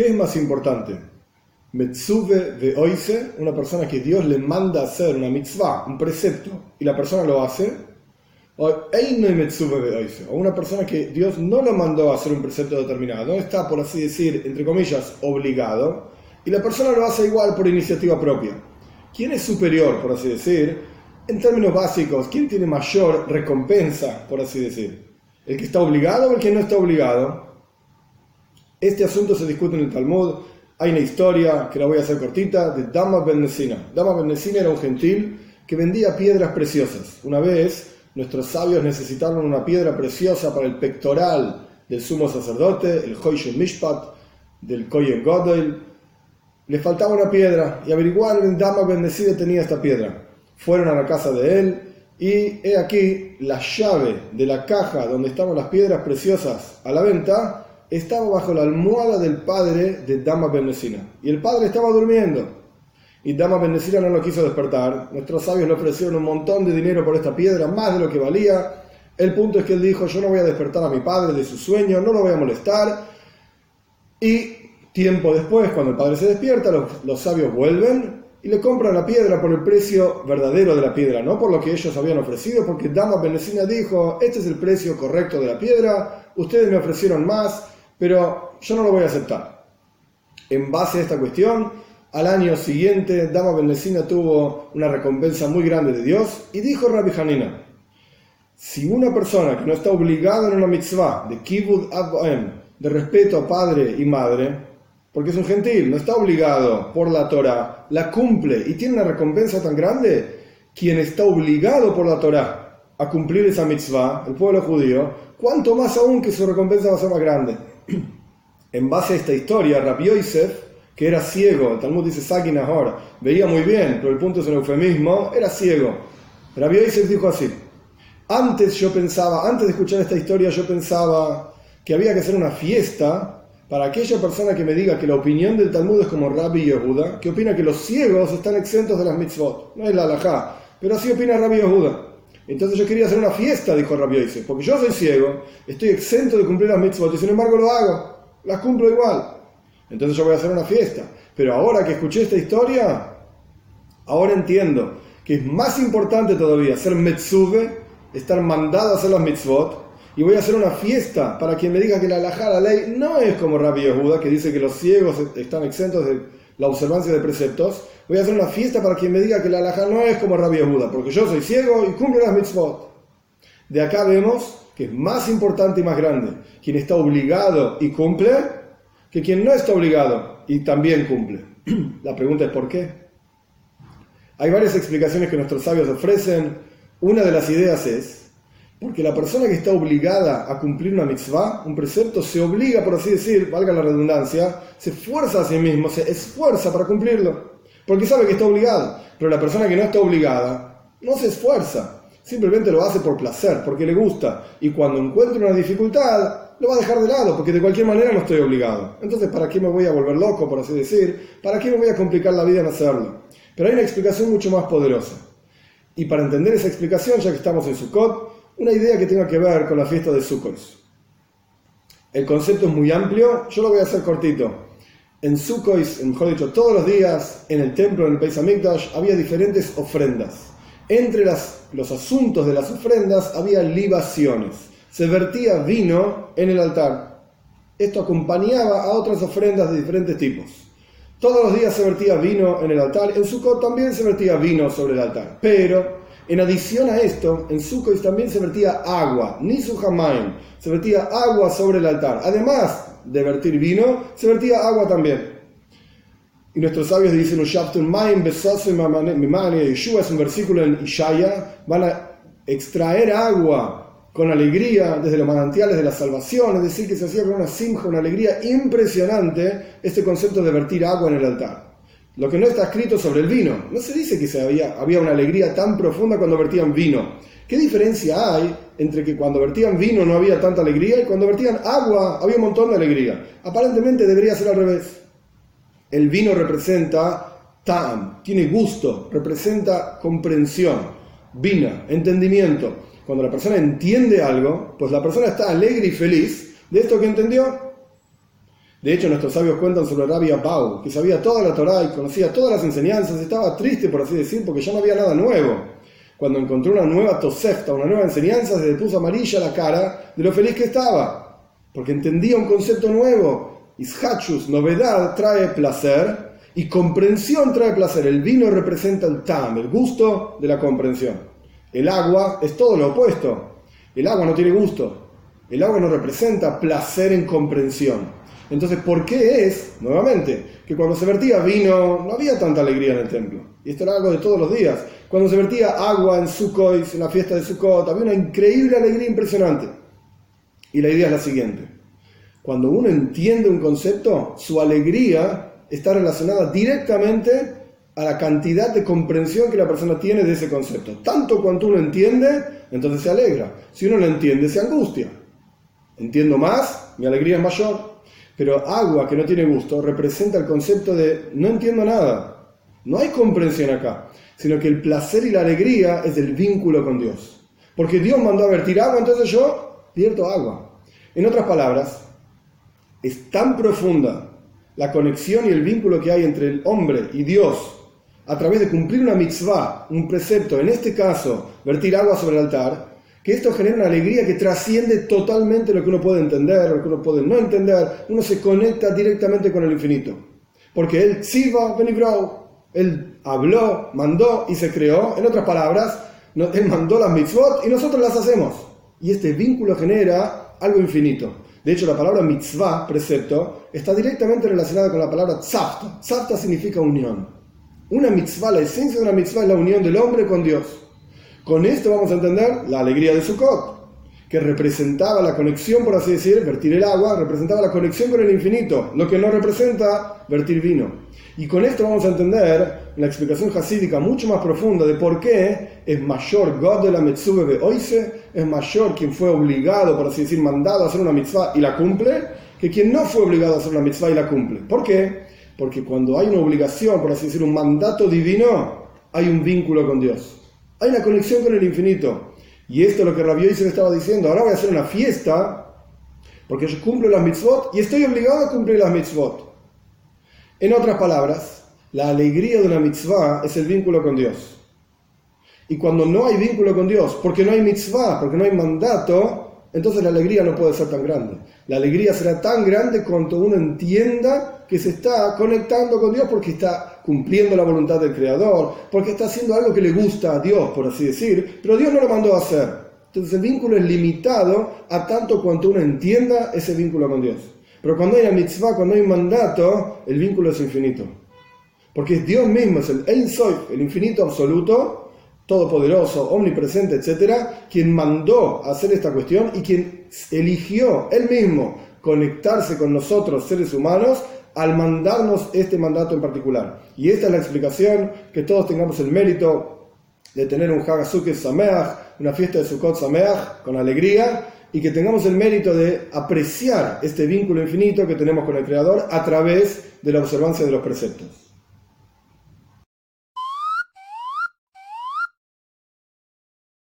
¿Qué es más importante? Metzuve de oise, una persona que Dios le manda hacer una mitzvah, un precepto, y la persona lo hace, o o una persona que Dios no lo mandó a hacer un precepto determinado, no está, por así decir, entre comillas, obligado, y la persona lo hace igual por iniciativa propia. ¿Quién es superior, por así decir? En términos básicos, ¿quién tiene mayor recompensa, por así decir? ¿El que está obligado o el que no está obligado? Este asunto se discute en el Talmud. Hay una historia que la voy a hacer cortita de Dama Ben Dama Ben era un gentil que vendía piedras preciosas. Una vez nuestros sabios necesitaron una piedra preciosa para el pectoral del sumo sacerdote, el Hoishel Mishpat, del Koyen Godel. Le faltaba una piedra y averiguaron en Dama bendecida tenía esta piedra. Fueron a la casa de él y he aquí la llave de la caja donde estaban las piedras preciosas a la venta estaba bajo la almohada del padre de Dama Bendecina. Y el padre estaba durmiendo. Y Dama Bendecina no lo quiso despertar. Nuestros sabios le ofrecieron un montón de dinero por esta piedra, más de lo que valía. El punto es que él dijo, yo no voy a despertar a mi padre de su sueño, no lo voy a molestar. Y tiempo después, cuando el padre se despierta, los, sabios vuelven y le compran la piedra por el precio verdadero de la piedra, no por lo que ellos habían ofrecido, porque Dama Bendecina dijo, este es el precio correcto de la piedra, ustedes me ofrecieron más, pero yo no lo voy a aceptar. En base a esta cuestión, al año siguiente, Dama Bendecina tuvo una recompensa muy grande de Dios y dijo Rabbi Hanina, si una persona que no está obligada en una mitzvah de kibud advaem, de respeto a padre y madre, porque es un gentil, no está obligado por la Torah, la cumple y tiene una recompensa tan grande, quien está obligado por la Torah a cumplir esa mitzvah, el pueblo judío, cuanto más aún que su recompensa va a ser más grande. en base a esta historia, Rabbi Yosef, que era ciego, el Talmud dice Saki Nahor, veía muy bien, pero el punto es un eufemismo, era ciego. Rabbi Yosef dijo así, antes yo pensaba, antes de escuchar esta historia yo pensaba que había que hacer una fiesta para aquella persona que me diga que la opinión del Talmud es como Rabbi Yehuda, que opina que los ciegos están exentos de las mitzvot, no es la halajá, pero así opina Rabbi Yehuda. Entonces yo quería hacer una fiesta, dijo Rabbi Yosef, porque yo soy ciego, estoy exento de cumplir las mitzvot y sin embargo lo hago, las cumplo igual. Entonces yo voy a hacer una fiesta. Pero ahora que escuché esta historia, ahora entiendo que es más importante todavía ser metzuve, estar mandado a hacer las mitzvot, y voy a hacer una fiesta para quien me diga que la halajá, la ley, no es como Rabbi Yehuda, que dice que los ciegos están exentos de la observancia de preceptos, voy a hacer una fiesta para quien me diga que la halajá no es como Rabbi Yehuda, porque yo soy ciego y cumplo las mitzvot. De acá vemos que es más importante y más grande quien está obligado y cumple que quien no está obligado y también cumple. La pregunta es ¿por qué? Hay varias explicaciones que nuestros sabios ofrecen. Una de las ideas es porque la persona que está obligada a cumplir una mitzvah, un precepto, se obliga, por así decir, valga la redundancia, se esfuerza a sí mismo, se esfuerza para cumplirlo, porque sabe que está obligado. Pero la persona que no está obligada no se esfuerza, simplemente lo hace por placer, porque le gusta, y cuando encuentra una dificultad, lo va a dejar de lado, porque de cualquier manera no estoy obligado. Entonces, ¿para qué me voy a volver loco, por así decir? ¿Para qué me voy a complicar la vida en hacerlo? Pero hay una explicación mucho más poderosa. Y para entender esa explicación, ya que estamos en Sukkot, una idea que tenga que ver con la fiesta de Sukkot. El concepto es muy amplio, yo lo voy a hacer cortito. En Sukkot, mejor dicho, todos los días en el templo, en el País Hamikdash, había diferentes ofrendas. Entre los asuntos de las ofrendas había libaciones. Se vertía vino en el altar. Esto acompañaba a otras ofrendas de diferentes tipos. Todos los días se vertía vino en el altar. En Sukkot también se vertía vino sobre el altar. Pero en adición a esto, en Sukkot también se vertía agua, ni su se vertía agua sobre el altar. Además de vertir vino, se vertía agua también. Y nuestros sabios dicen, Yeshua es un versículo en Ishaya, van a extraer agua con alegría desde los manantiales de la salvación, es decir, que se hacía con una simja, una alegría impresionante este concepto de vertir agua en el altar lo que no está escrito sobre el vino. No se dice que se había, había una alegría tan profunda cuando vertían vino. ¿Qué diferencia hay entre que cuando vertían vino no había tanta alegría y cuando vertían agua había un montón de alegría? Aparentemente debería ser al revés. El vino representa ta'am, tiene gusto, representa comprensión, vina, entendimiento. Cuando la persona entiende algo, pues la persona está alegre y feliz de esto que entendió. De hecho, nuestros sabios cuentan sobre Rabbi Abau, que sabía toda la Torá y conocía todas las enseñanzas, estaba triste, por así decir, porque ya no había nada nuevo. Cuando encontró una nueva tosefta, una nueva enseñanza, se le puso amarilla la cara de lo feliz que estaba, porque entendía un concepto nuevo. Ishachus, novedad, trae placer, y comprensión trae placer. El vino representa el tam, el gusto de la comprensión. El agua es todo lo opuesto. El agua no tiene gusto. El agua no representa placer en comprensión. Entonces, ¿por qué es, nuevamente, que cuando se vertía vino no había tanta alegría en el templo? Y esto era algo de todos los días. Cuando se vertía agua en Sukkot, en la fiesta de Sukkot, había una increíble alegría impresionante. Y la idea es la siguiente. Cuando uno entiende un concepto, su alegría está relacionada directamente a la cantidad de comprensión que la persona tiene de ese concepto. Tanto cuanto uno entiende, entonces se alegra. Si uno no entiende, se angustia. Entiendo más, mi alegría es mayor. Pero agua que no tiene gusto representa el concepto de no entiendo nada. No hay comprensión acá, sino que el placer y la alegría es el vínculo con Dios. Porque Dios mandó a vertir agua, entonces yo vierto agua. En otras palabras, es tan profunda la conexión y el vínculo que hay entre el hombre y Dios a través de cumplir una mitzvah, un precepto, en este caso, vertir agua sobre el altar, esto genera una alegría que trasciende totalmente lo que uno puede entender, lo que uno puede no entender, uno se conecta directamente con el infinito. Porque él, Siva Benibrau, él habló, mandó y se creó, en otras palabras, él mandó las mitzvot y nosotros las hacemos. Y este vínculo genera algo infinito. De hecho, la palabra mitzvah, precepto, está directamente relacionada con la palabra tzafta. Tzafta significa unión. Una mitzvah, la esencia de una mitzvah es la unión del hombre con Dios. Con esto vamos a entender la alegría de Sukkot, que representaba la conexión, por así decir, vertir el agua, representaba la conexión con el infinito, lo que no representa vertir vino. Y con esto vamos a entender la explicación hasídica mucho más profunda de por qué es mayor God de la Metzube de Oise, es mayor quien fue obligado, por así decir, mandado a hacer una mitzvah y la cumple, que quien no fue obligado a hacer una mitzvah y la cumple. ¿Por qué? Porque cuando hay una obligación, por así decir, un mandato divino, hay un vínculo con Dios. Hay una conexión con el infinito. Y esto es lo que Rabbi le estaba diciendo. Ahora voy a hacer una fiesta porque yo cumplo las mitzvot y estoy obligado a cumplir las mitzvot. En otras palabras, la alegría de una mitzvah es el vínculo con Dios. Y cuando no hay vínculo con Dios, porque no hay mitzvah, porque no hay mandato, entonces la alegría no puede ser tan grande. La alegría será tan grande cuanto uno entienda que se está conectando con Dios porque está cumpliendo la voluntad del Creador, porque está haciendo algo que le gusta a Dios, por así decir, pero Dios no lo mandó a hacer. Entonces el vínculo es limitado a tanto cuanto uno entienda ese vínculo con Dios. Pero cuando hay una mitzvah, cuando hay un mandato, el vínculo es infinito. Porque es Dios mismo, es el Ein Soy, el infinito absoluto, todopoderoso, omnipresente, etcétera, quien mandó hacer esta cuestión y quien eligió él mismo conectarse con nosotros, seres humanos, al mandarnos este mandato en particular. Y esta es la explicación, que todos tengamos el mérito de tener un Hagasuke Sameach, una fiesta de Sukkot Sameach, con alegría, y que tengamos el mérito de apreciar este vínculo infinito que tenemos con el Creador a través de la observancia de los preceptos.